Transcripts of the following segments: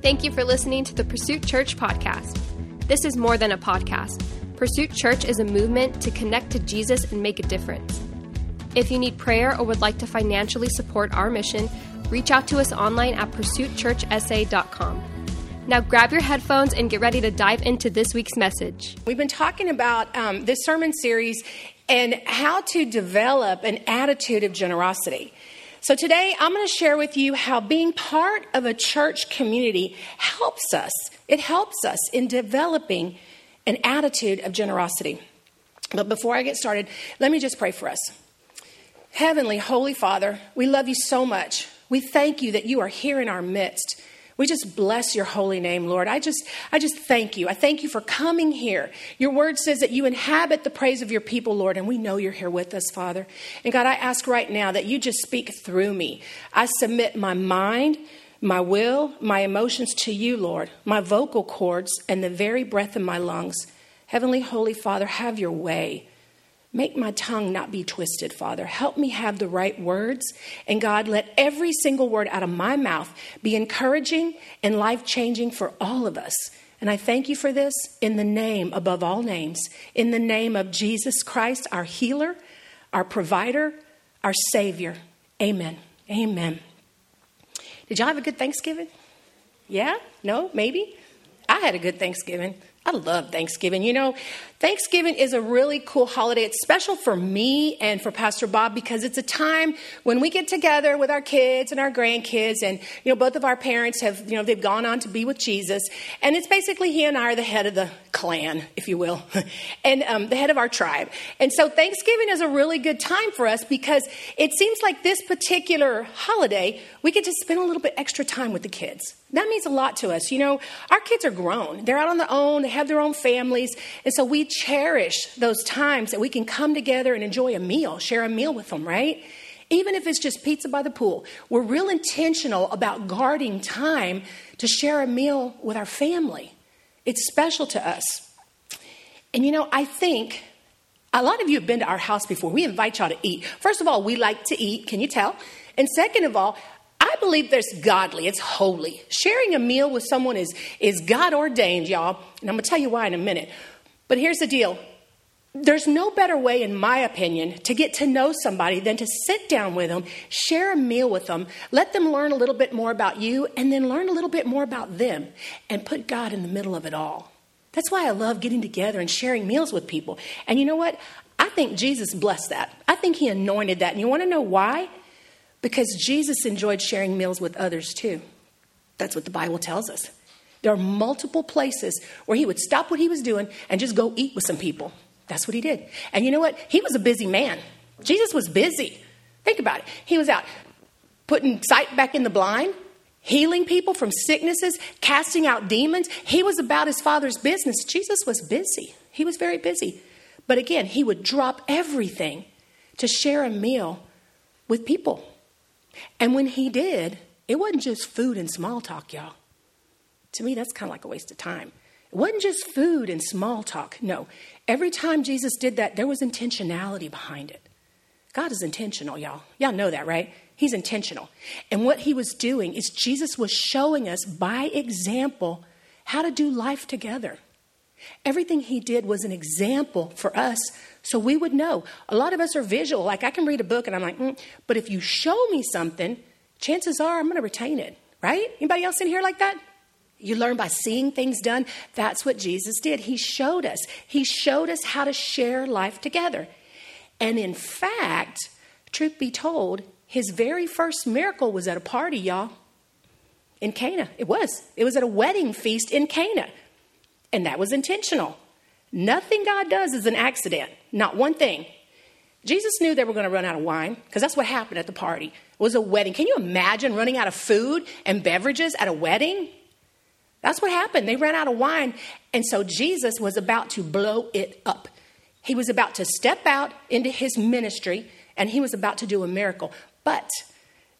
Thank you for listening to the Pursuit Church podcast. This is more than a podcast. Pursuit Church is a movement to connect to Jesus and make a difference. If you need prayer or would like to financially support our mission, reach out to us online at pursuitchurchsa.com. Now grab your headphones and get ready to dive into this week's message. We've been talking about um, this sermon series and how to develop an attitude of generosity. So today I'm going to share with you how being part of a church community helps us. It helps us in developing an attitude of generosity. But before I get started, let me just pray for us. Heavenly, Holy Father, we love you so much. We thank you that you are here in our midst. We just bless your holy name, Lord. I just, I just thank you. I thank you for coming here. Your word says that you inhabit the praise of your people, Lord, and we know you're here with us, Father. And God, I ask right now that you just speak through me. I submit my mind, my will, my emotions to you, Lord, my vocal cords, and the very breath in my lungs. Heavenly Holy Father, have your way. Make my tongue not be twisted, Father. Help me have the right words. And God, let every single word out of my mouth be encouraging and life changing for all of us. And I thank you for this in the name above all names, in the name of Jesus Christ, our healer, our provider, our Savior. Amen. Amen. Did y'all have a good Thanksgiving? Yeah? No? Maybe? I had a good Thanksgiving. I love Thanksgiving. You know, Thanksgiving is a really cool holiday. It's special for me and for Pastor Bob because it's a time when we get together with our kids and our grandkids, and you know, both of our parents have, you know, they've gone on to be with Jesus, and it's basically he and I are the head of the clan, if you will, and um, the head of our tribe. And so Thanksgiving is a really good time for us because it seems like this particular holiday we get to spend a little bit extra time with the kids. That means a lot to us. You know, our kids are grown. They're out on their own, they have their own families. And so we cherish those times that we can come together and enjoy a meal, share a meal with them, right? Even if it's just pizza by the pool. We're real intentional about guarding time to share a meal with our family. It's special to us. And you know, I think a lot of you have been to our house before. We invite y'all to eat. First of all, we like to eat. Can you tell? And second of all, I believe there's godly, it's holy. Sharing a meal with someone is, is God ordained, y'all. And I'm going to tell you why in a minute. But here's the deal there's no better way, in my opinion, to get to know somebody than to sit down with them, share a meal with them, let them learn a little bit more about you, and then learn a little bit more about them, and put God in the middle of it all. That's why I love getting together and sharing meals with people. And you know what? I think Jesus blessed that. I think he anointed that. And you want to know why? Because Jesus enjoyed sharing meals with others too. That's what the Bible tells us. There are multiple places where he would stop what he was doing and just go eat with some people. That's what he did. And you know what? He was a busy man. Jesus was busy. Think about it. He was out putting sight back in the blind, healing people from sicknesses, casting out demons. He was about his father's business. Jesus was busy. He was very busy. But again, he would drop everything to share a meal with people. And when he did, it wasn't just food and small talk, y'all. To me, that's kind of like a waste of time. It wasn't just food and small talk. No. Every time Jesus did that, there was intentionality behind it. God is intentional, y'all. Y'all know that, right? He's intentional. And what he was doing is Jesus was showing us by example how to do life together. Everything he did was an example for us so we would know. A lot of us are visual. Like I can read a book and I'm like, mm. but if you show me something, chances are I'm going to retain it, right? Anybody else in here like that? You learn by seeing things done. That's what Jesus did. He showed us. He showed us how to share life together. And in fact, truth be told, his very first miracle was at a party, y'all, in Cana. It was. It was at a wedding feast in Cana. And that was intentional. Nothing God does is an accident, not one thing. Jesus knew they were going to run out of wine because that's what happened at the party. It was a wedding. Can you imagine running out of food and beverages at a wedding? That's what happened. They ran out of wine. And so Jesus was about to blow it up. He was about to step out into his ministry and he was about to do a miracle. But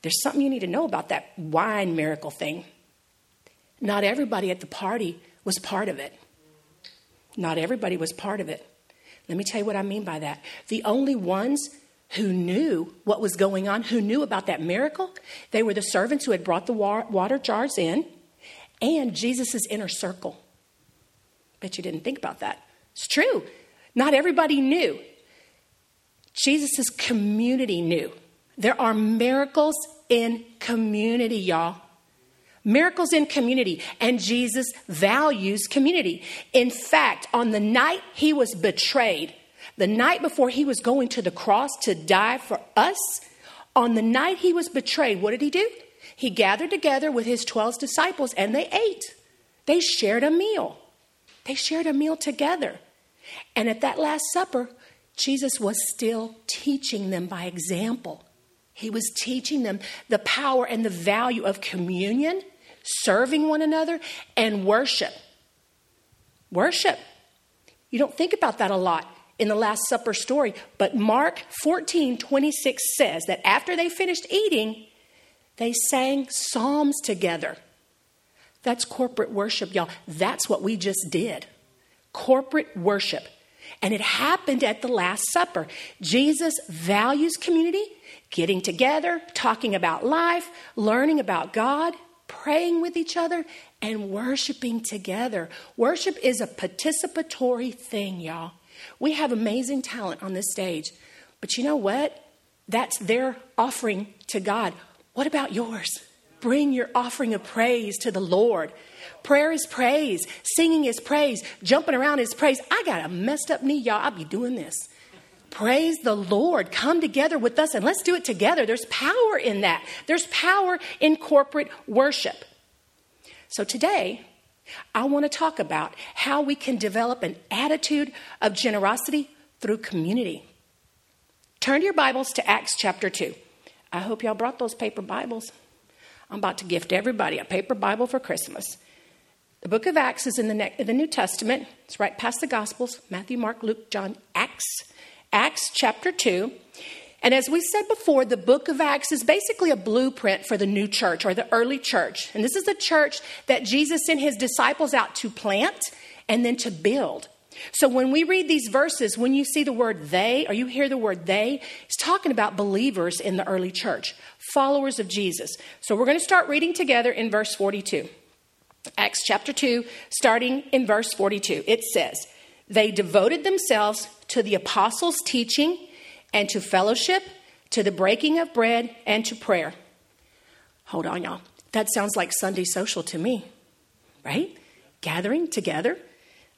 there's something you need to know about that wine miracle thing. Not everybody at the party was part of it. Not everybody was part of it. Let me tell you what I mean by that. The only ones who knew what was going on, who knew about that miracle, they were the servants who had brought the water jars in and Jesus' inner circle. Bet you didn't think about that. It's true. Not everybody knew. Jesus' community knew. There are miracles in community, y'all. Miracles in community, and Jesus values community. In fact, on the night he was betrayed, the night before he was going to the cross to die for us, on the night he was betrayed, what did he do? He gathered together with his 12 disciples and they ate. They shared a meal. They shared a meal together. And at that Last Supper, Jesus was still teaching them by example. He was teaching them the power and the value of communion, serving one another, and worship. Worship. You don't think about that a lot in the Last Supper story, but Mark 14 26 says that after they finished eating, they sang psalms together. That's corporate worship, y'all. That's what we just did. Corporate worship. And it happened at the Last Supper. Jesus values community, getting together, talking about life, learning about God, praying with each other, and worshiping together. Worship is a participatory thing, y'all. We have amazing talent on this stage, but you know what? That's their offering to God. What about yours? Bring your offering of praise to the Lord. Prayer is praise. Singing is praise. Jumping around is praise. I got a messed up knee, y'all. I'll be doing this. Praise the Lord. Come together with us and let's do it together. There's power in that. There's power in corporate worship. So today, I want to talk about how we can develop an attitude of generosity through community. Turn your Bibles to Acts chapter 2. I hope y'all brought those paper Bibles. I'm about to gift everybody a paper Bible for Christmas. The book of Acts is in the, ne- the New Testament. It's right past the Gospels Matthew, Mark, Luke, John, Acts. Acts chapter 2. And as we said before, the book of Acts is basically a blueprint for the new church or the early church. And this is the church that Jesus sent his disciples out to plant and then to build. So when we read these verses, when you see the word they or you hear the word they, it's talking about believers in the early church, followers of Jesus. So we're going to start reading together in verse 42. Acts chapter 2, starting in verse 42. It says, They devoted themselves to the apostles' teaching and to fellowship, to the breaking of bread, and to prayer. Hold on, y'all. That sounds like Sunday social to me, right? Gathering together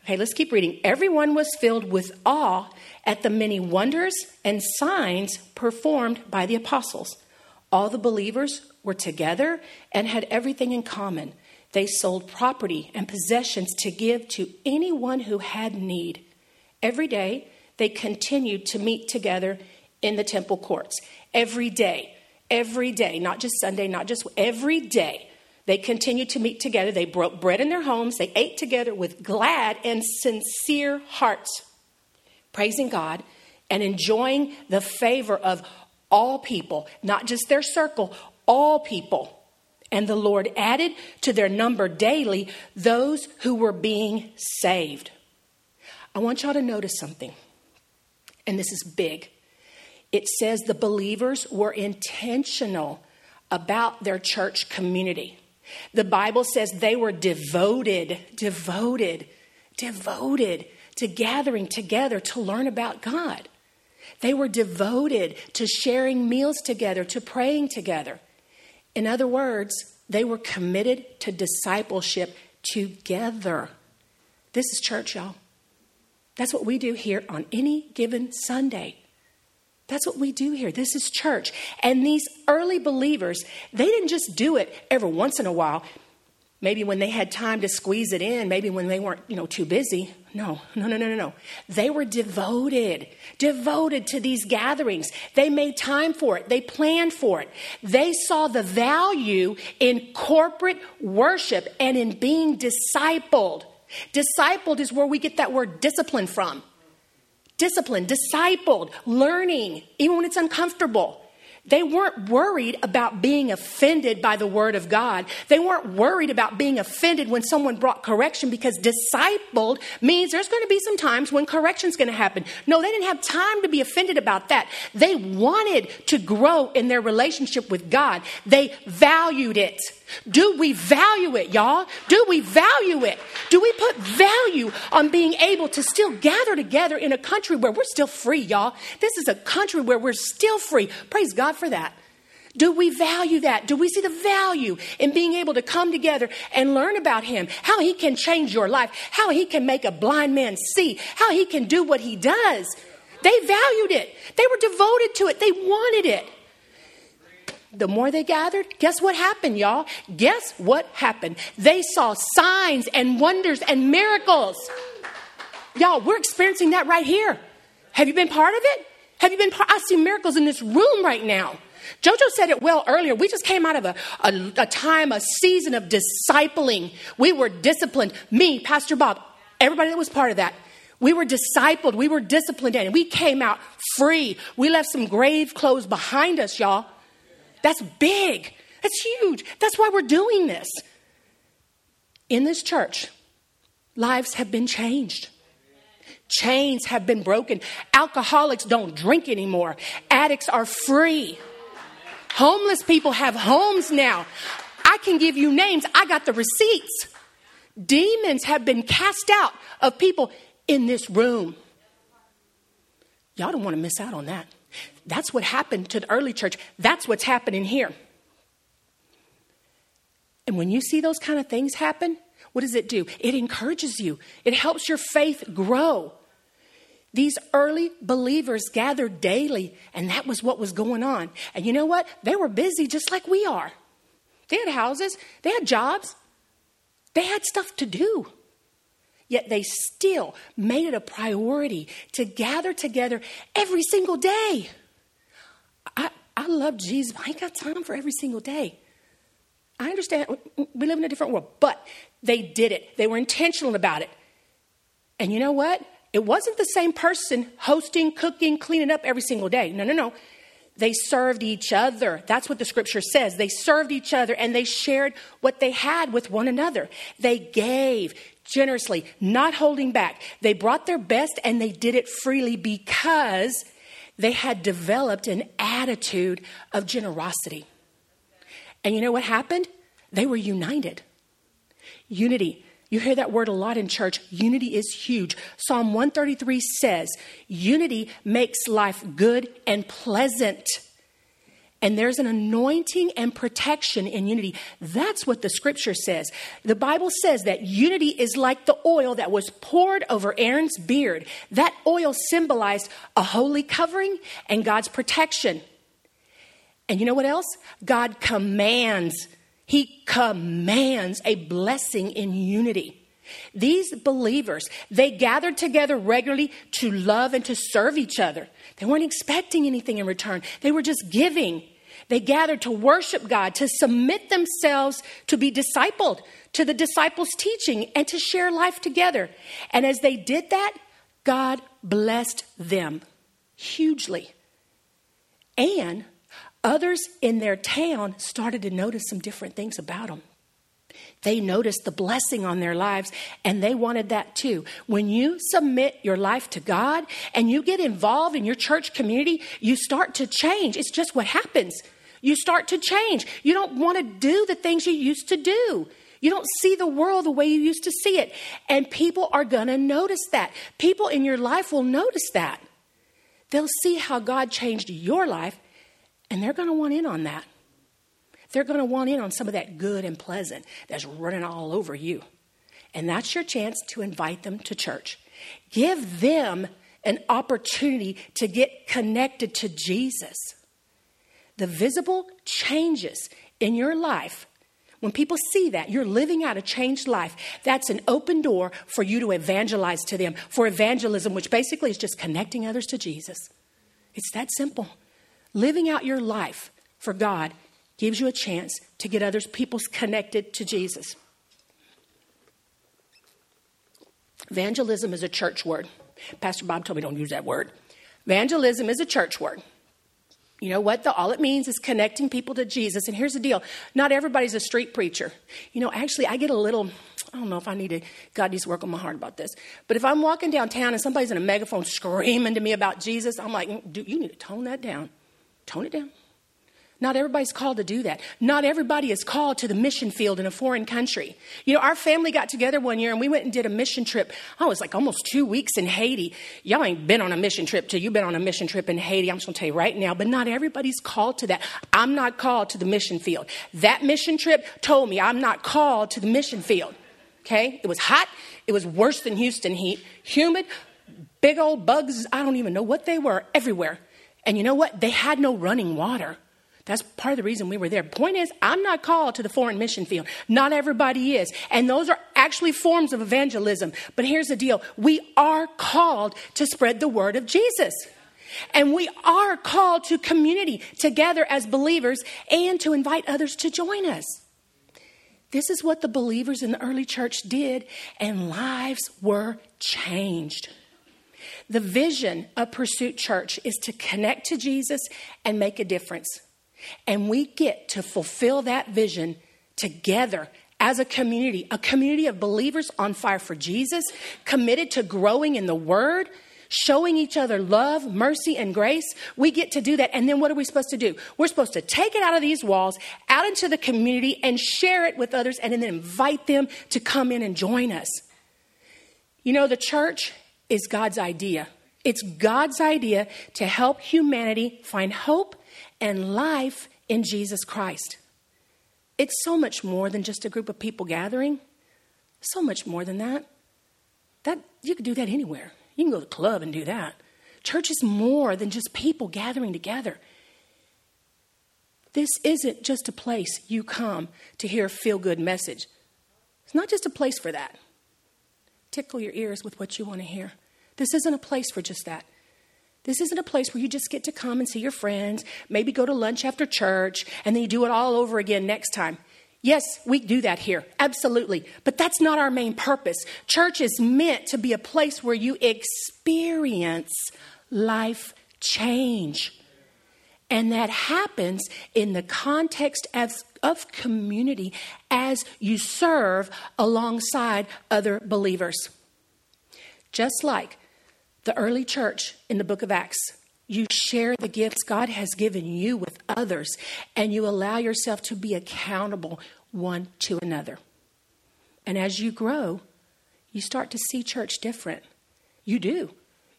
Okay, let's keep reading. Everyone was filled with awe at the many wonders and signs performed by the apostles. All the believers were together and had everything in common. They sold property and possessions to give to anyone who had need. Every day, they continued to meet together in the temple courts. Every day, every day, not just Sunday, not just every day, they continued to meet together. They broke bread in their homes. They ate together with glad and sincere hearts, praising God and enjoying the favor of all people, not just their circle, all people. And the Lord added to their number daily those who were being saved. I want y'all to notice something, and this is big. It says the believers were intentional about their church community. The Bible says they were devoted, devoted, devoted to gathering together to learn about God. They were devoted to sharing meals together, to praying together. In other words, they were committed to discipleship together. This is church, y'all. That's what we do here on any given Sunday. That's what we do here. This is church. And these early believers, they didn't just do it every once in a while. Maybe when they had time to squeeze it in, maybe when they weren't, you know, too busy. No, no, no, no, no, no. They were devoted, devoted to these gatherings. They made time for it. They planned for it. They saw the value in corporate worship and in being discipled. Discipled is where we get that word discipline from disciplined, discipled, learning, even when it's uncomfortable. They weren't worried about being offended by the word of God. They weren't worried about being offended when someone brought correction because discipled means there's going to be some times when correction's going to happen. No, they didn't have time to be offended about that. They wanted to grow in their relationship with God. They valued it. Do we value it, y'all? Do we value it? Do we put value on being able to still gather together in a country where we're still free, y'all? This is a country where we're still free. Praise God for that. Do we value that? Do we see the value in being able to come together and learn about Him? How He can change your life, how He can make a blind man see, how He can do what He does. They valued it, they were devoted to it, they wanted it. The more they gathered, guess what happened, y'all? Guess what happened? They saw signs and wonders and miracles. Y'all, we're experiencing that right here. Have you been part of it? Have you been part? I see miracles in this room right now. Jojo said it well earlier. We just came out of a, a, a time, a season of discipling. We were disciplined. Me, Pastor Bob, everybody that was part of that. We were discipled. We were disciplined, and we came out free. We left some grave clothes behind us, y'all. That's big. That's huge. That's why we're doing this. In this church, lives have been changed. Chains have been broken. Alcoholics don't drink anymore. Addicts are free. Homeless people have homes now. I can give you names. I got the receipts. Demons have been cast out of people in this room. Y'all don't want to miss out on that. That's what happened to the early church. That's what's happening here. And when you see those kind of things happen, what does it do? It encourages you, it helps your faith grow. These early believers gathered daily, and that was what was going on. And you know what? They were busy just like we are. They had houses, they had jobs, they had stuff to do. Yet they still made it a priority to gather together every single day. I, I love Jesus, I ain't got time for every single day. I understand we live in a different world, but they did it. They were intentional about it. And you know what? It wasn't the same person hosting, cooking, cleaning up every single day. No, no, no. They served each other. That's what the scripture says. They served each other and they shared what they had with one another. They gave generously, not holding back. They brought their best and they did it freely because they had developed an attitude of generosity. And you know what happened? They were united. Unity. You hear that word a lot in church. Unity is huge. Psalm 133 says, Unity makes life good and pleasant. And there's an anointing and protection in unity. That's what the scripture says. The Bible says that unity is like the oil that was poured over Aaron's beard. That oil symbolized a holy covering and God's protection. And you know what else? God commands, He commands a blessing in unity. These believers, they gathered together regularly to love and to serve each other. They weren't expecting anything in return, they were just giving. They gathered to worship God, to submit themselves to be discipled to the disciples' teaching, and to share life together. And as they did that, God blessed them hugely. And others in their town started to notice some different things about them. They noticed the blessing on their lives and they wanted that too. When you submit your life to God and you get involved in your church community, you start to change. It's just what happens. You start to change. You don't want to do the things you used to do. You don't see the world the way you used to see it. And people are going to notice that. People in your life will notice that. They'll see how God changed your life and they're going to want in on that. They're going to want in on some of that good and pleasant that's running all over you. And that's your chance to invite them to church. Give them an opportunity to get connected to Jesus. The visible changes in your life, when people see that you're living out a changed life, that's an open door for you to evangelize to them, for evangelism, which basically is just connecting others to Jesus. It's that simple. Living out your life for God gives you a chance to get others people connected to Jesus. Evangelism is a church word. Pastor Bob told me don't use that word. Evangelism is a church word. You know what? The, all it means is connecting people to Jesus. And here's the deal not everybody's a street preacher. You know, actually, I get a little, I don't know if I need to, God needs to work on my heart about this. But if I'm walking downtown and somebody's in a megaphone screaming to me about Jesus, I'm like, mm, dude, you need to tone that down. Tone it down. Not everybody's called to do that. Not everybody is called to the mission field in a foreign country. You know, our family got together one year and we went and did a mission trip. I was like almost two weeks in Haiti. Y'all ain't been on a mission trip till you've been on a mission trip in Haiti. I'm just gonna tell you right now, but not everybody's called to that. I'm not called to the mission field. That mission trip told me I'm not called to the mission field. Okay? It was hot. It was worse than Houston heat. Humid, big old bugs. I don't even know what they were everywhere. And you know what? They had no running water. That's part of the reason we were there. Point is, I'm not called to the foreign mission field. Not everybody is. And those are actually forms of evangelism. But here's the deal we are called to spread the word of Jesus. And we are called to community together as believers and to invite others to join us. This is what the believers in the early church did, and lives were changed. The vision of Pursuit Church is to connect to Jesus and make a difference. And we get to fulfill that vision together as a community, a community of believers on fire for Jesus, committed to growing in the Word, showing each other love, mercy, and grace. We get to do that. And then what are we supposed to do? We're supposed to take it out of these walls, out into the community, and share it with others, and then invite them to come in and join us. You know, the church is God's idea. It's God's idea to help humanity find hope and life in Jesus Christ. It's so much more than just a group of people gathering. So much more than that. That you could do that anywhere. You can go to the club and do that. Church is more than just people gathering together. This isn't just a place you come to hear a feel good message. It's not just a place for that. Tickle your ears with what you want to hear. This isn't a place for just that. This isn't a place where you just get to come and see your friends, maybe go to lunch after church, and then you do it all over again next time. Yes, we do that here, absolutely. But that's not our main purpose. Church is meant to be a place where you experience life change. And that happens in the context of, of community as you serve alongside other believers. Just like the early church in the book of Acts. You share the gifts God has given you with others, and you allow yourself to be accountable one to another. And as you grow, you start to see church different. You do.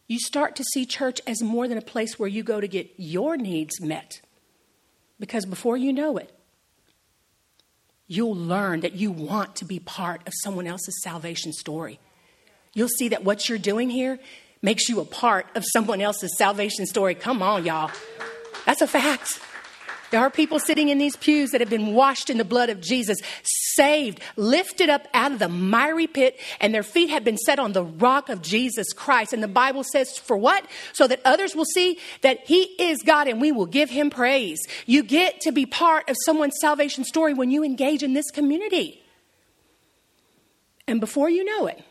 You start to see church as more than a place where you go to get your needs met. Because before you know it, you'll learn that you want to be part of someone else's salvation story. You'll see that what you're doing here makes you a part of someone else's salvation story. Come on, y'all. That's a fact. There are people sitting in these pews that have been washed in the blood of Jesus, saved, lifted up out of the miry pit, and their feet have been set on the rock of Jesus Christ. And the Bible says, for what? So that others will see that He is God and we will give Him praise. You get to be part of someone's salvation story when you engage in this community. And before you know it,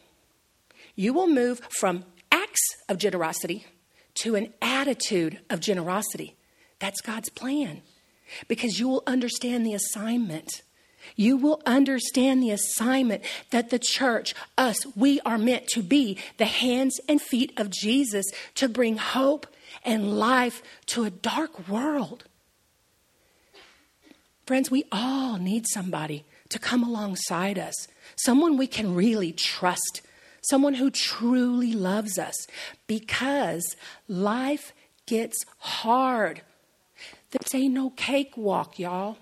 you will move from acts of generosity to an attitude of generosity. That's God's plan. Because you will understand the assignment. You will understand the assignment that the church, us, we are meant to be the hands and feet of Jesus to bring hope and life to a dark world. Friends, we all need somebody to come alongside us, someone we can really trust someone who truly loves us, because life gets hard. This ain't no cakewalk, y'all.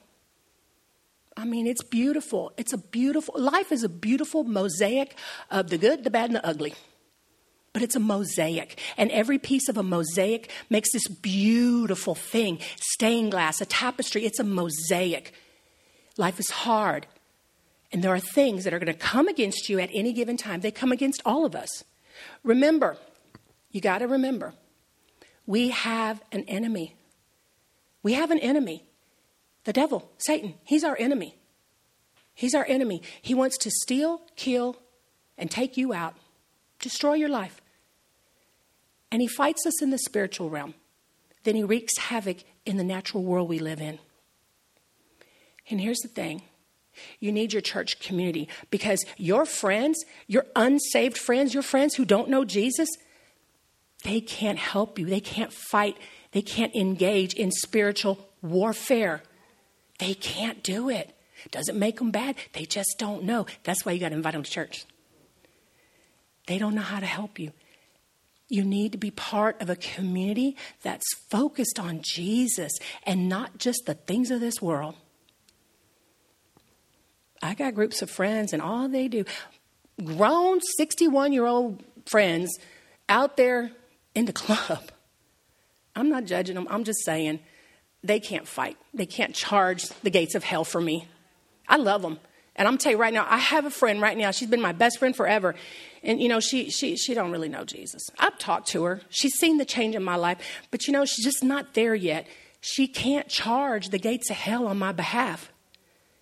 I mean, it's beautiful. It's a beautiful, life is a beautiful mosaic of the good, the bad, and the ugly. But it's a mosaic. And every piece of a mosaic makes this beautiful thing stained glass, a tapestry. It's a mosaic. Life is hard. And there are things that are going to come against you at any given time. They come against all of us. Remember, you got to remember, we have an enemy. We have an enemy. The devil, Satan, he's our enemy. He's our enemy. He wants to steal, kill, and take you out, destroy your life. And he fights us in the spiritual realm. Then he wreaks havoc in the natural world we live in. And here's the thing you need your church community because your friends, your unsaved friends, your friends who don't know Jesus, they can't help you. They can't fight. They can't engage in spiritual warfare. They can't do it. Doesn't make them bad. They just don't know. That's why you got to invite them to church. They don't know how to help you. You need to be part of a community that's focused on Jesus and not just the things of this world. I got groups of friends, and all they do, grown 61 year old friends out there in the club. I'm not judging them, I'm just saying they can't fight. They can't charge the gates of hell for me. I love them. And I'm tell you right now, I have a friend right now. She's been my best friend forever. And you know, she she she don't really know Jesus. I've talked to her. She's seen the change in my life, but you know, she's just not there yet. She can't charge the gates of hell on my behalf.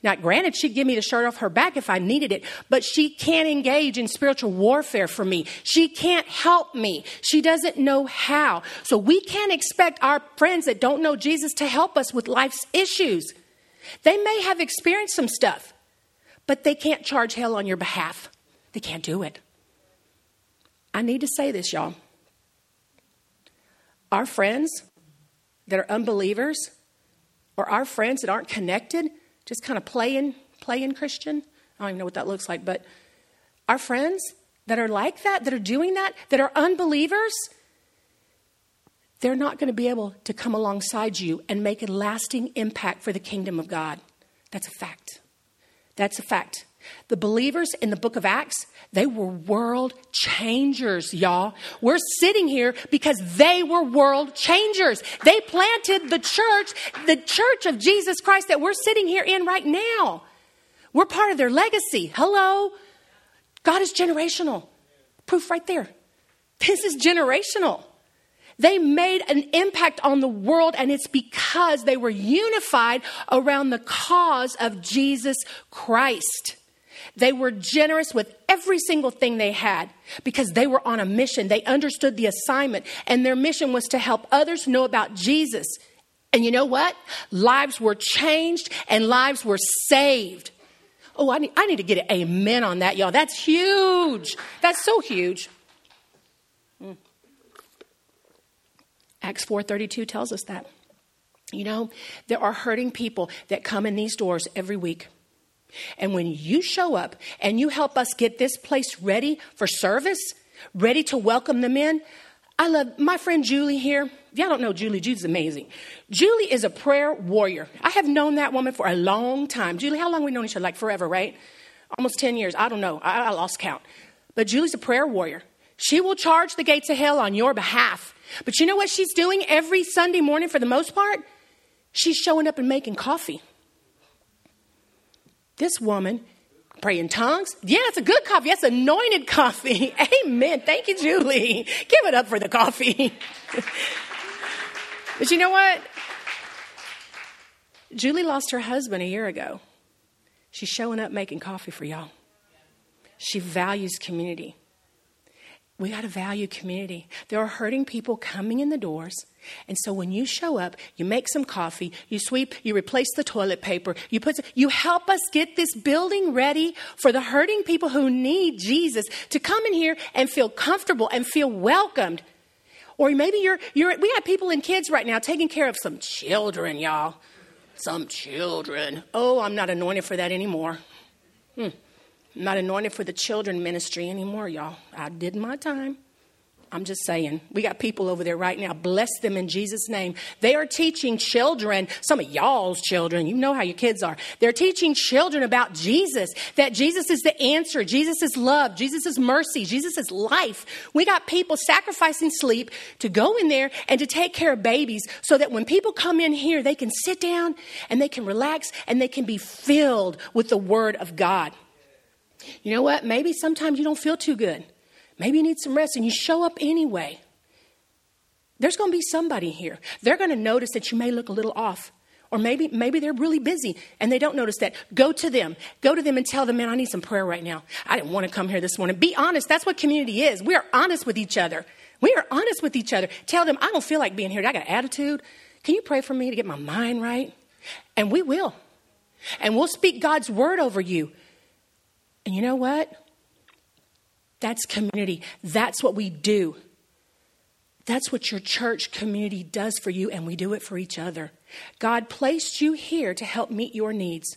Now, granted, she'd give me the shirt off her back if I needed it, but she can't engage in spiritual warfare for me. She can't help me. She doesn't know how. So we can't expect our friends that don't know Jesus to help us with life's issues. They may have experienced some stuff, but they can't charge hell on your behalf. They can't do it. I need to say this, y'all. Our friends that are unbelievers, or our friends that aren't connected, just kind of playing, playing Christian. I don't even know what that looks like, but our friends that are like that, that are doing that, that are unbelievers, they're not going to be able to come alongside you and make a lasting impact for the kingdom of God. That's a fact. That's a fact. The believers in the book of Acts, they were world changers, y'all. We're sitting here because they were world changers. They planted the church, the church of Jesus Christ that we're sitting here in right now. We're part of their legacy. Hello? God is generational. Proof right there. This is generational. They made an impact on the world, and it's because they were unified around the cause of Jesus Christ. They were generous with every single thing they had because they were on a mission. They understood the assignment, and their mission was to help others know about Jesus. And you know what? Lives were changed and lives were saved. Oh, I need, I need to get an amen on that, y'all. That's huge. That's so huge. Mm. Acts 4:32 tells us that. You know, there are hurting people that come in these doors every week. And when you show up and you help us get this place ready for service, ready to welcome them in, I love my friend Julie here. If y'all don't know Julie, Julie's amazing. Julie is a prayer warrior. I have known that woman for a long time. Julie, how long we known each other? Like forever, right? Almost 10 years. I don't know. I, I lost count. But Julie's a prayer warrior. She will charge the gates of hell on your behalf. But you know what she's doing every Sunday morning for the most part? She's showing up and making coffee. This woman pray in tongues. Yeah, it's a good coffee. That's anointed coffee. Amen. Thank you, Julie. Give it up for the coffee. but you know what? Julie lost her husband a year ago. She's showing up making coffee for y'all. She values community. We got to value community. There are hurting people coming in the doors. And so when you show up, you make some coffee, you sweep, you replace the toilet paper, you put you help us get this building ready for the hurting people who need Jesus to come in here and feel comfortable and feel welcomed. Or maybe you're you're we have people and kids right now taking care of some children, y'all. Some children. Oh, I'm not anointed for that anymore. Hmm. I'm not anointed for the children ministry anymore, y'all. I did my time. I'm just saying, we got people over there right now. Bless them in Jesus' name. They are teaching children, some of y'all's children, you know how your kids are. They're teaching children about Jesus, that Jesus is the answer. Jesus is love. Jesus is mercy. Jesus is life. We got people sacrificing sleep to go in there and to take care of babies so that when people come in here, they can sit down and they can relax and they can be filled with the Word of God. You know what? Maybe sometimes you don't feel too good. Maybe you need some rest and you show up anyway. There's going to be somebody here. They're going to notice that you may look a little off. Or maybe, maybe they're really busy and they don't notice that. Go to them. Go to them and tell them, man, I need some prayer right now. I didn't want to come here this morning. Be honest. That's what community is. We are honest with each other. We are honest with each other. Tell them, I don't feel like being here. I got an attitude. Can you pray for me to get my mind right? And we will. And we'll speak God's word over you. And you know what? That's community. That's what we do. That's what your church community does for you, and we do it for each other. God placed you here to help meet your needs.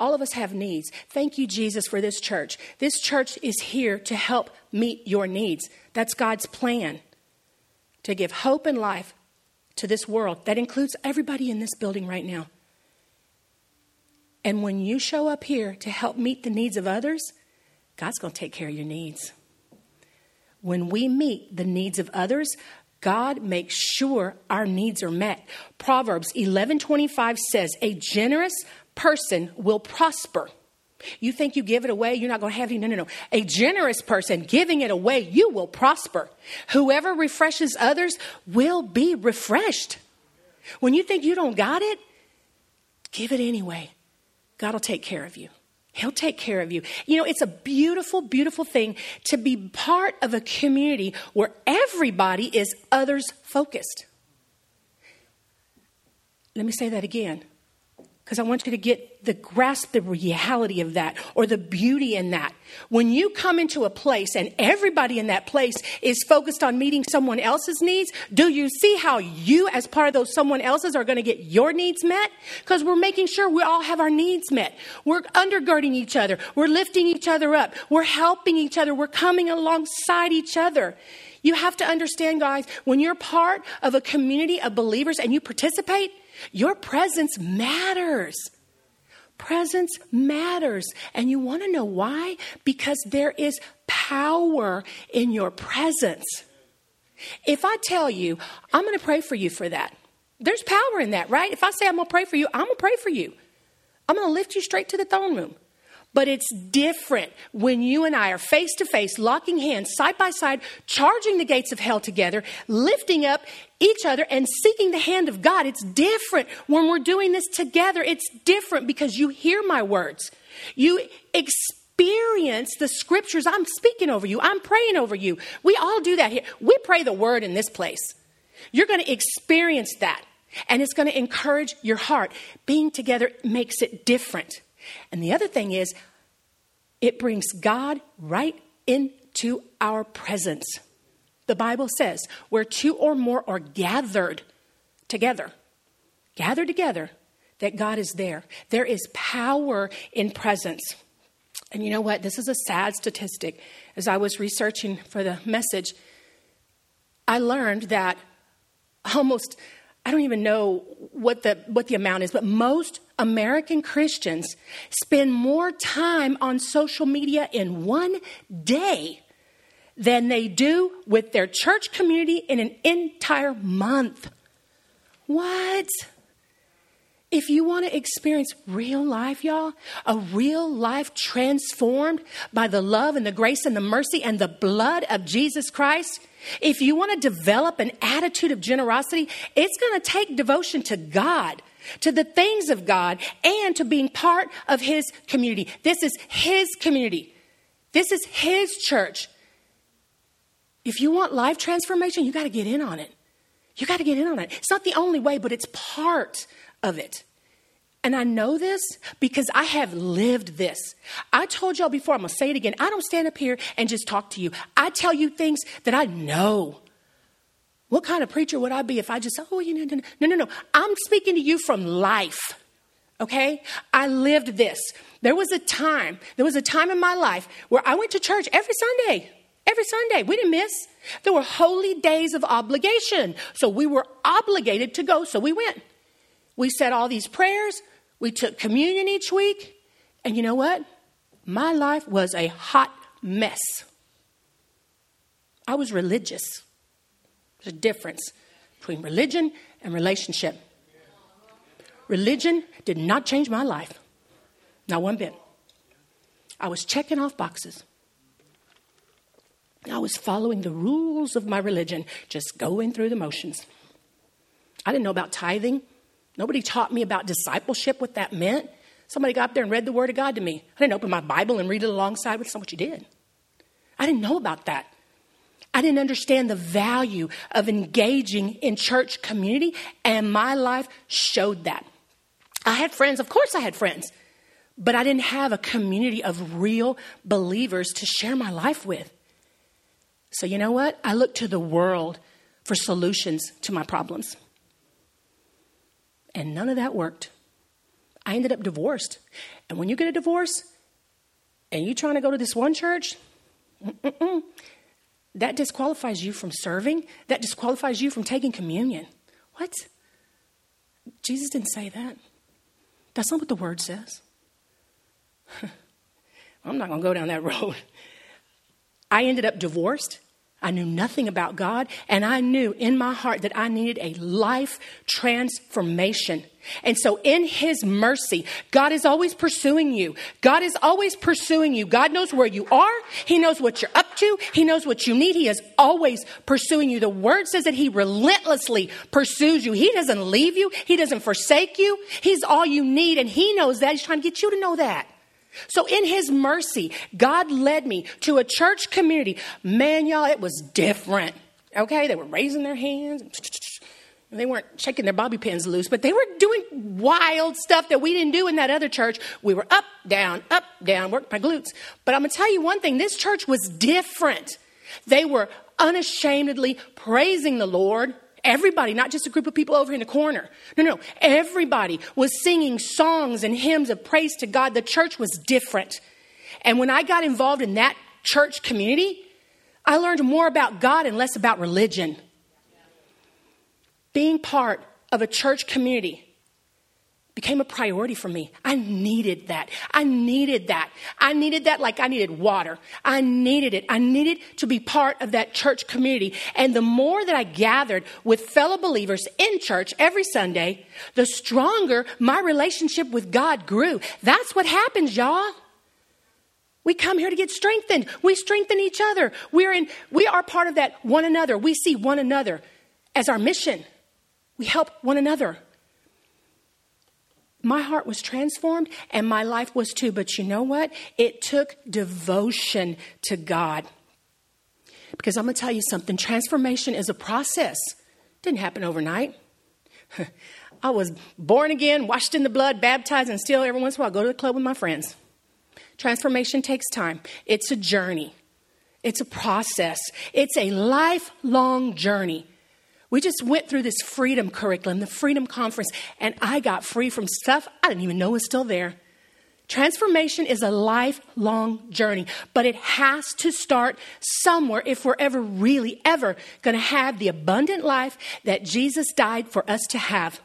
All of us have needs. Thank you, Jesus, for this church. This church is here to help meet your needs. That's God's plan to give hope and life to this world. That includes everybody in this building right now. And when you show up here to help meet the needs of others, God's going to take care of your needs. When we meet the needs of others, God makes sure our needs are met. Proverbs 11:25 says, "A generous person will prosper." You think you give it away, you're not going to have any. No, no, no. A generous person giving it away, you will prosper. Whoever refreshes others will be refreshed. When you think you don't got it, give it anyway. God will take care of you. He'll take care of you. You know, it's a beautiful, beautiful thing to be part of a community where everybody is others focused. Let me say that again because I want you to get the grasp the reality of that or the beauty in that. When you come into a place and everybody in that place is focused on meeting someone else's needs, do you see how you, as part of those someone else's, are going to get your needs met? Because we're making sure we all have our needs met. We're undergirding each other. We're lifting each other up. We're helping each other. We're coming alongside each other. You have to understand, guys, when you're part of a community of believers and you participate, your presence matters. Presence matters. And you want to know why? Because there is power in your presence. If I tell you, I'm going to pray for you for that, there's power in that, right? If I say I'm going to pray for you, I'm going to pray for you. I'm going to lift you straight to the throne room. But it's different when you and I are face to face, locking hands, side by side, charging the gates of hell together, lifting up each other and seeking the hand of God. It's different when we're doing this together. It's different because you hear my words. You experience the scriptures I'm speaking over you. I'm praying over you. We all do that here. We pray the word in this place. You're going to experience that. And it's going to encourage your heart. Being together makes it different. And the other thing is, it brings God right into our presence. The Bible says, where two or more are gathered together, gathered together, that God is there. There is power in presence. And you know what? This is a sad statistic. As I was researching for the message, I learned that almost I don't even know what the, what the amount is, but most American Christians spend more time on social media in one day than they do with their church community in an entire month. What? If you want to experience real life, y'all, a real life transformed by the love and the grace and the mercy and the blood of Jesus Christ, if you want to develop an attitude of generosity, it's going to take devotion to God, to the things of God, and to being part of His community. This is His community. This is His church. If you want life transformation, you got to get in on it. You got to get in on it. It's not the only way, but it's part of it. And I know this because I have lived this. I told y'all before, I'm going to say it again. I don't stand up here and just talk to you. I tell you things that I know. What kind of preacher would I be if I just, oh, you know, no, no, no. I'm speaking to you from life. Okay? I lived this. There was a time, there was a time in my life where I went to church every Sunday. Every Sunday. We didn't miss. There were holy days of obligation. So we were obligated to go, so we went. We said all these prayers. We took communion each week. And you know what? My life was a hot mess. I was religious. There's a difference between religion and relationship. Religion did not change my life, not one bit. I was checking off boxes. I was following the rules of my religion, just going through the motions. I didn't know about tithing. Nobody taught me about discipleship, what that meant. Somebody got up there and read the Word of God to me. I didn't open my Bible and read it alongside with what you did. I didn't know about that. I didn't understand the value of engaging in church community, and my life showed that. I had friends, of course, I had friends, but I didn't have a community of real believers to share my life with. So, you know what? I looked to the world for solutions to my problems. And none of that worked. I ended up divorced. And when you get a divorce and you're trying to go to this one church, that disqualifies you from serving. That disqualifies you from taking communion. What? Jesus didn't say that. That's not what the word says. I'm not going to go down that road. I ended up divorced I knew nothing about God, and I knew in my heart that I needed a life transformation. And so, in His mercy, God is always pursuing you. God is always pursuing you. God knows where you are, He knows what you're up to, He knows what you need. He is always pursuing you. The Word says that He relentlessly pursues you. He doesn't leave you, He doesn't forsake you. He's all you need, and He knows that. He's trying to get you to know that. So, in His mercy, God led me to a church community. Man, y'all, it was different. Okay, they were raising their hands. They weren't shaking their bobby pins loose, but they were doing wild stuff that we didn't do in that other church. We were up, down, up, down, worked my glutes. But I'm going to tell you one thing this church was different. They were unashamedly praising the Lord Everybody, not just a group of people over in the corner. No, no. Everybody was singing songs and hymns of praise to God. The church was different. And when I got involved in that church community, I learned more about God and less about religion. Being part of a church community became a priority for me. I needed that. I needed that. I needed that like I needed water. I needed it. I needed to be part of that church community. And the more that I gathered with fellow believers in church every Sunday, the stronger my relationship with God grew. That's what happens, y'all. We come here to get strengthened. We strengthen each other. We're in, we are part of that one another. We see one another as our mission. We help one another my heart was transformed and my life was too. But you know what? It took devotion to God. Because I'm going to tell you something transformation is a process, didn't happen overnight. I was born again, washed in the blood, baptized, and still every once in a while I go to the club with my friends. Transformation takes time, it's a journey, it's a process, it's a lifelong journey. We just went through this freedom curriculum, the freedom conference, and I got free from stuff I didn't even know was still there. Transformation is a lifelong journey, but it has to start somewhere if we're ever really ever going to have the abundant life that Jesus died for us to have.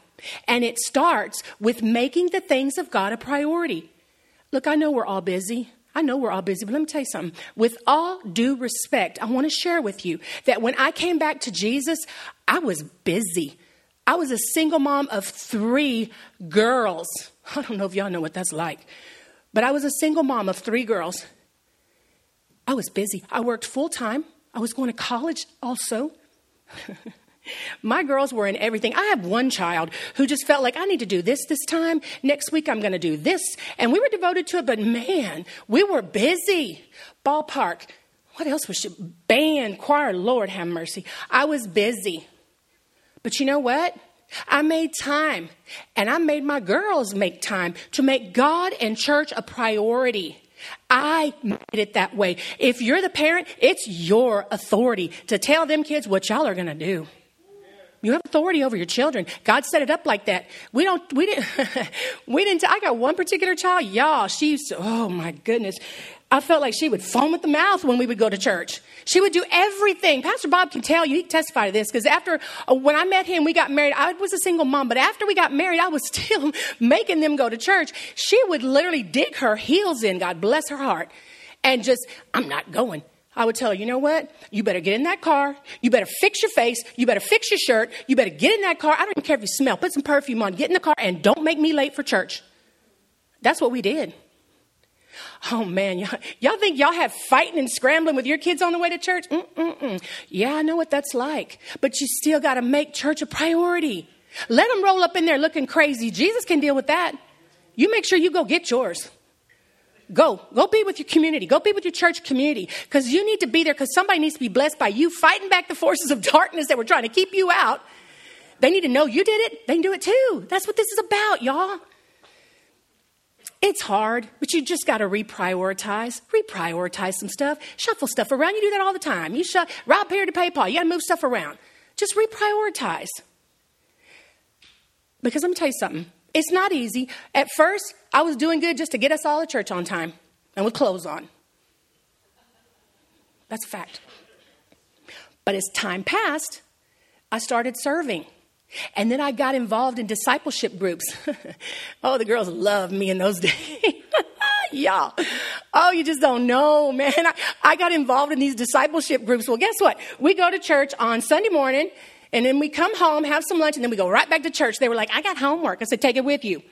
And it starts with making the things of God a priority. Look, I know we're all busy. I know we're all busy, but let me tell you something. With all due respect, I want to share with you that when I came back to Jesus, I was busy. I was a single mom of three girls. I don't know if y'all know what that's like, but I was a single mom of three girls. I was busy. I worked full time. I was going to college also. My girls were in everything. I have one child who just felt like I need to do this this time. Next week I'm going to do this. And we were devoted to it, but man, we were busy. Ballpark. What else was she? Band, choir, Lord have mercy. I was busy. But you know what? I made time and I made my girls make time to make God and church a priority. I made it that way. If you're the parent, it's your authority to tell them kids what y'all are going to do. You have authority over your children. God set it up like that. We don't, we didn't, we didn't, I got one particular child, y'all, she used to, oh my goodness. I felt like she would foam at the mouth when we would go to church. She would do everything. Pastor Bob can tell you, he testify to this, because after, uh, when I met him, we got married. I was a single mom, but after we got married, I was still making them go to church. She would literally dig her heels in, God bless her heart, and just, I'm not going. I would tell her, you know what? You better get in that car. You better fix your face. You better fix your shirt. You better get in that car. I don't even care if you smell. Put some perfume on. Get in the car and don't make me late for church. That's what we did. Oh man, y'all, y'all think y'all have fighting and scrambling with your kids on the way to church? Mm-mm-mm. Yeah, I know what that's like. But you still got to make church a priority. Let them roll up in there looking crazy. Jesus can deal with that. You make sure you go get yours. Go. Go be with your community. Go be with your church community because you need to be there because somebody needs to be blessed by you fighting back the forces of darkness that were trying to keep you out. They need to know you did it. They can do it too. That's what this is about, y'all. It's hard, but you just got to reprioritize. Reprioritize some stuff. Shuffle stuff around. You do that all the time. You shut route here to PayPal. You got to move stuff around. Just reprioritize. Because let me tell you something. It's not easy. At first, I was doing good just to get us all to church on time and with clothes on. That's a fact. But as time passed, I started serving. And then I got involved in discipleship groups. oh, the girls loved me in those days. Y'all. Oh, you just don't know, man. I, I got involved in these discipleship groups. Well, guess what? We go to church on Sunday morning, and then we come home, have some lunch, and then we go right back to church. They were like, I got homework. I said, take it with you.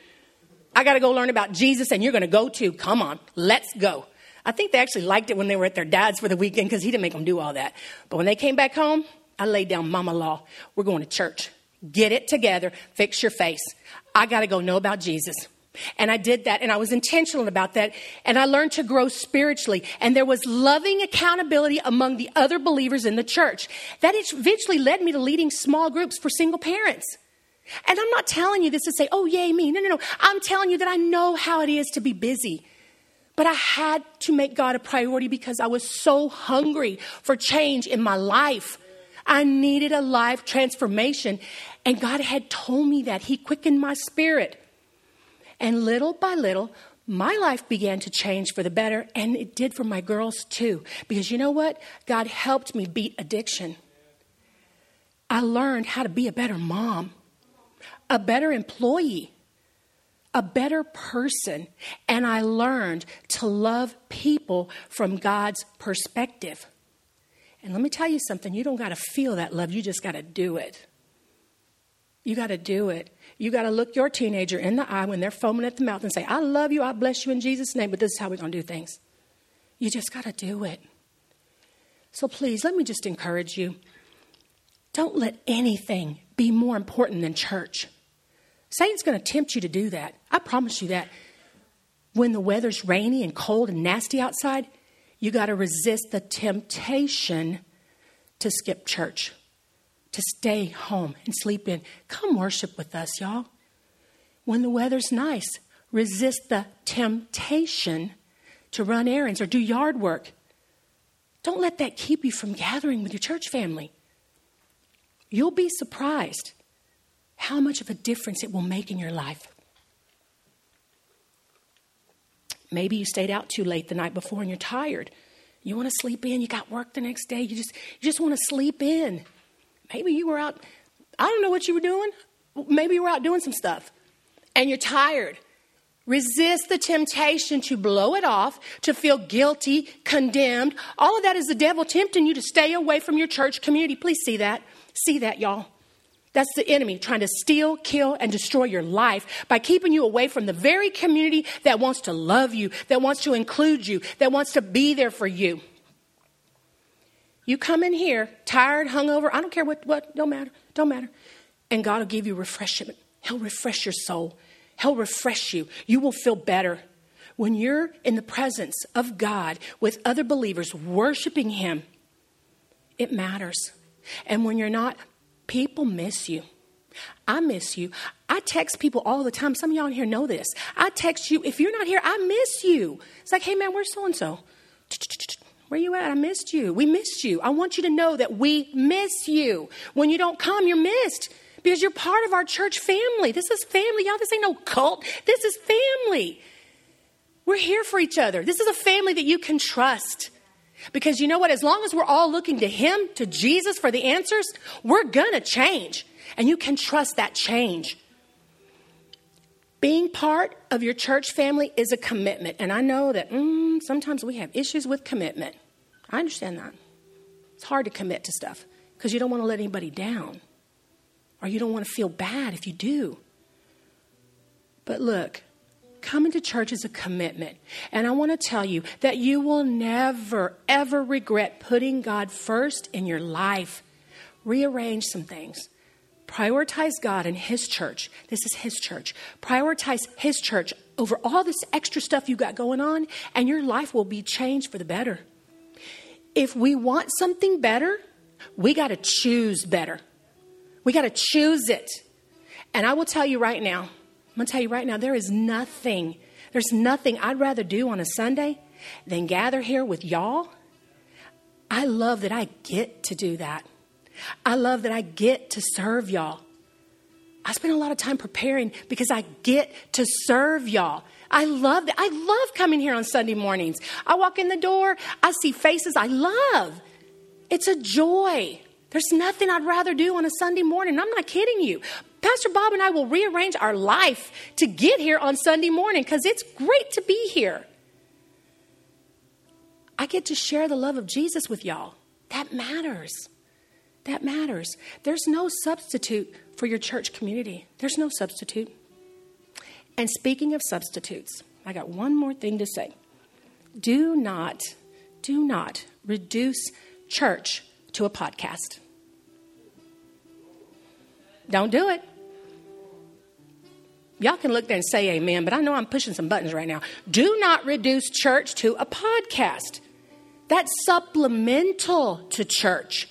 I got to go learn about Jesus, and you're going to go too. Come on, let's go. I think they actually liked it when they were at their dad's for the weekend because he didn't make them do all that. But when they came back home, I laid down mama law. We're going to church. Get it together, fix your face. I got to go know about Jesus. And I did that and I was intentional about that. And I learned to grow spiritually. And there was loving accountability among the other believers in the church. That eventually led me to leading small groups for single parents. And I'm not telling you this to say, oh, yay, me. No, no, no. I'm telling you that I know how it is to be busy. But I had to make God a priority because I was so hungry for change in my life. I needed a life transformation. And God had told me that. He quickened my spirit. And little by little, my life began to change for the better, and it did for my girls too. Because you know what? God helped me beat addiction. I learned how to be a better mom, a better employee, a better person, and I learned to love people from God's perspective. And let me tell you something you don't got to feel that love, you just got to do it. You got to do it. You got to look your teenager in the eye when they're foaming at the mouth and say, I love you, I bless you in Jesus' name, but this is how we're going to do things. You just got to do it. So please, let me just encourage you don't let anything be more important than church. Satan's going to tempt you to do that. I promise you that. When the weather's rainy and cold and nasty outside, you got to resist the temptation to skip church, to stay home and sleep in. Come worship with us, y'all. When the weather's nice, resist the temptation to run errands or do yard work. Don't let that keep you from gathering with your church family. You'll be surprised how much of a difference it will make in your life. Maybe you stayed out too late the night before and you're tired. You want to sleep in, you got work the next day, you just you just want to sleep in. Maybe you were out I don't know what you were doing. Maybe you were out doing some stuff and you're tired. Resist the temptation to blow it off, to feel guilty, condemned. All of that is the devil tempting you to stay away from your church community. Please see that. See that, y'all. That's the enemy trying to steal, kill, and destroy your life by keeping you away from the very community that wants to love you, that wants to include you, that wants to be there for you. You come in here tired, hungover, I don't care what, what, don't matter, don't matter. And God will give you refreshment. He'll refresh your soul. He'll refresh you. You will feel better. When you're in the presence of God with other believers worshiping Him, it matters. And when you're not, People miss you. I miss you. I text people all the time. Some of y'all in here know this. I text you. If you're not here, I miss you. It's like, hey, man, where's so and so? Where you at? I missed you. We missed you. I want you to know that we miss you. When you don't come, you're missed because you're part of our church family. This is family. Y'all, this ain't no cult. This is family. We're here for each other. This is a family that you can trust. Because you know what? As long as we're all looking to Him, to Jesus for the answers, we're going to change. And you can trust that change. Being part of your church family is a commitment. And I know that mm, sometimes we have issues with commitment. I understand that. It's hard to commit to stuff because you don't want to let anybody down or you don't want to feel bad if you do. But look, Coming to church is a commitment. And I want to tell you that you will never, ever regret putting God first in your life. Rearrange some things. Prioritize God and His church. This is His church. Prioritize His church over all this extra stuff you got going on, and your life will be changed for the better. If we want something better, we got to choose better. We got to choose it. And I will tell you right now, I'm going to tell you right now, there is nothing, there's nothing I'd rather do on a Sunday than gather here with y'all. I love that I get to do that. I love that I get to serve y'all. I spend a lot of time preparing because I get to serve y'all. I love that. I love coming here on Sunday mornings. I walk in the door, I see faces I love. It's a joy. There's nothing I'd rather do on a Sunday morning. I'm not kidding you. Pastor Bob and I will rearrange our life to get here on Sunday morning because it's great to be here. I get to share the love of Jesus with y'all. That matters. That matters. There's no substitute for your church community. There's no substitute. And speaking of substitutes, I got one more thing to say. Do not, do not reduce church to a podcast. Don't do it. Y'all can look there and say amen, but I know I'm pushing some buttons right now. Do not reduce church to a podcast. That's supplemental to church.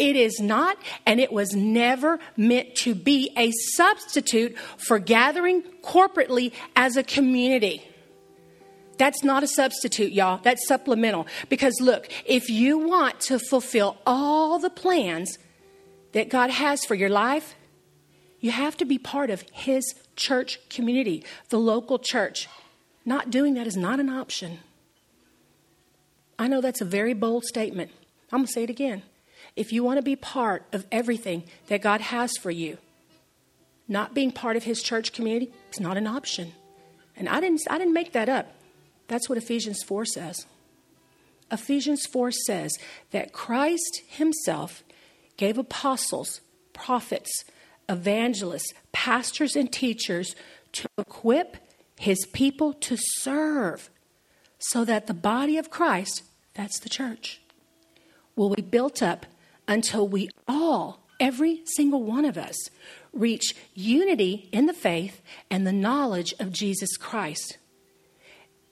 It is not, and it was never meant to be a substitute for gathering corporately as a community. That's not a substitute, y'all. That's supplemental. Because look, if you want to fulfill all the plans that God has for your life, you have to be part of His church community, the local church. Not doing that is not an option. I know that's a very bold statement. I'm going to say it again if you want to be part of everything that God has for you, not being part of his church community is not an option. And I didn't, I didn't make that up. That's what Ephesians 4 says. Ephesians 4 says that Christ himself gave apostles, prophets, evangelists, pastors, and teachers to equip his people to serve so that the body of Christ, that's the church, will be built up until we all, every single one of us, reach unity in the faith and the knowledge of Jesus Christ.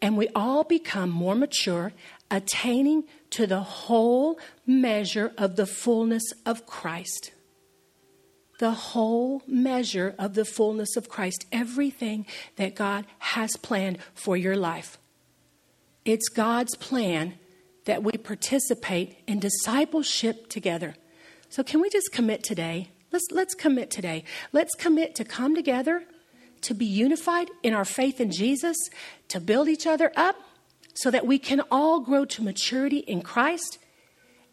And we all become more mature, attaining to the whole measure of the fullness of Christ. The whole measure of the fullness of Christ, everything that God has planned for your life. It's God's plan that we participate in discipleship together. So can we just commit today? Let's let's commit today. Let's commit to come together, to be unified in our faith in Jesus, to build each other up so that we can all grow to maturity in Christ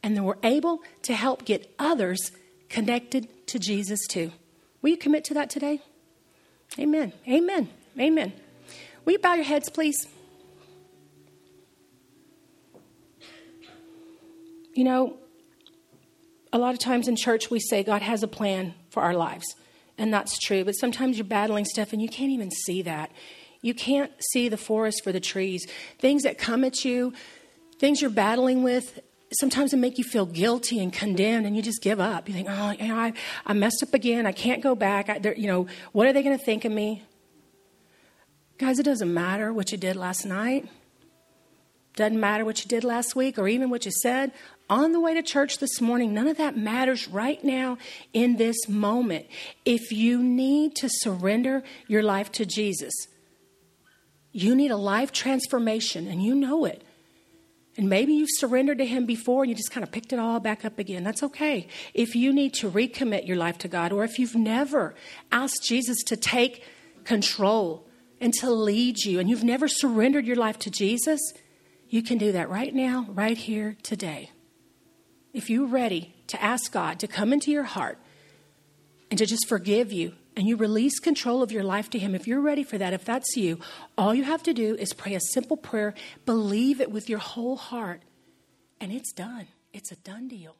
and then we're able to help get others connected to Jesus too. Will you commit to that today? Amen. Amen. Amen. Will you bow your heads, please? You know, a lot of times in church we say God has a plan for our lives, and that's true, but sometimes you're battling stuff and you can't even see that. You can't see the forest for the trees. Things that come at you, things you're battling with, sometimes it make you feel guilty and condemned and you just give up. You think, oh, you know, I, I messed up again. I can't go back. I, you know, what are they going to think of me? Guys, it doesn't matter what you did last night. Doesn't matter what you did last week or even what you said on the way to church this morning. None of that matters right now in this moment. If you need to surrender your life to Jesus, you need a life transformation and you know it. And maybe you've surrendered to Him before and you just kind of picked it all back up again. That's okay. If you need to recommit your life to God, or if you've never asked Jesus to take control and to lead you, and you've never surrendered your life to Jesus, you can do that right now, right here, today. If you're ready to ask God to come into your heart and to just forgive you, and you release control of your life to Him, if you're ready for that, if that's you, all you have to do is pray a simple prayer, believe it with your whole heart, and it's done. It's a done deal.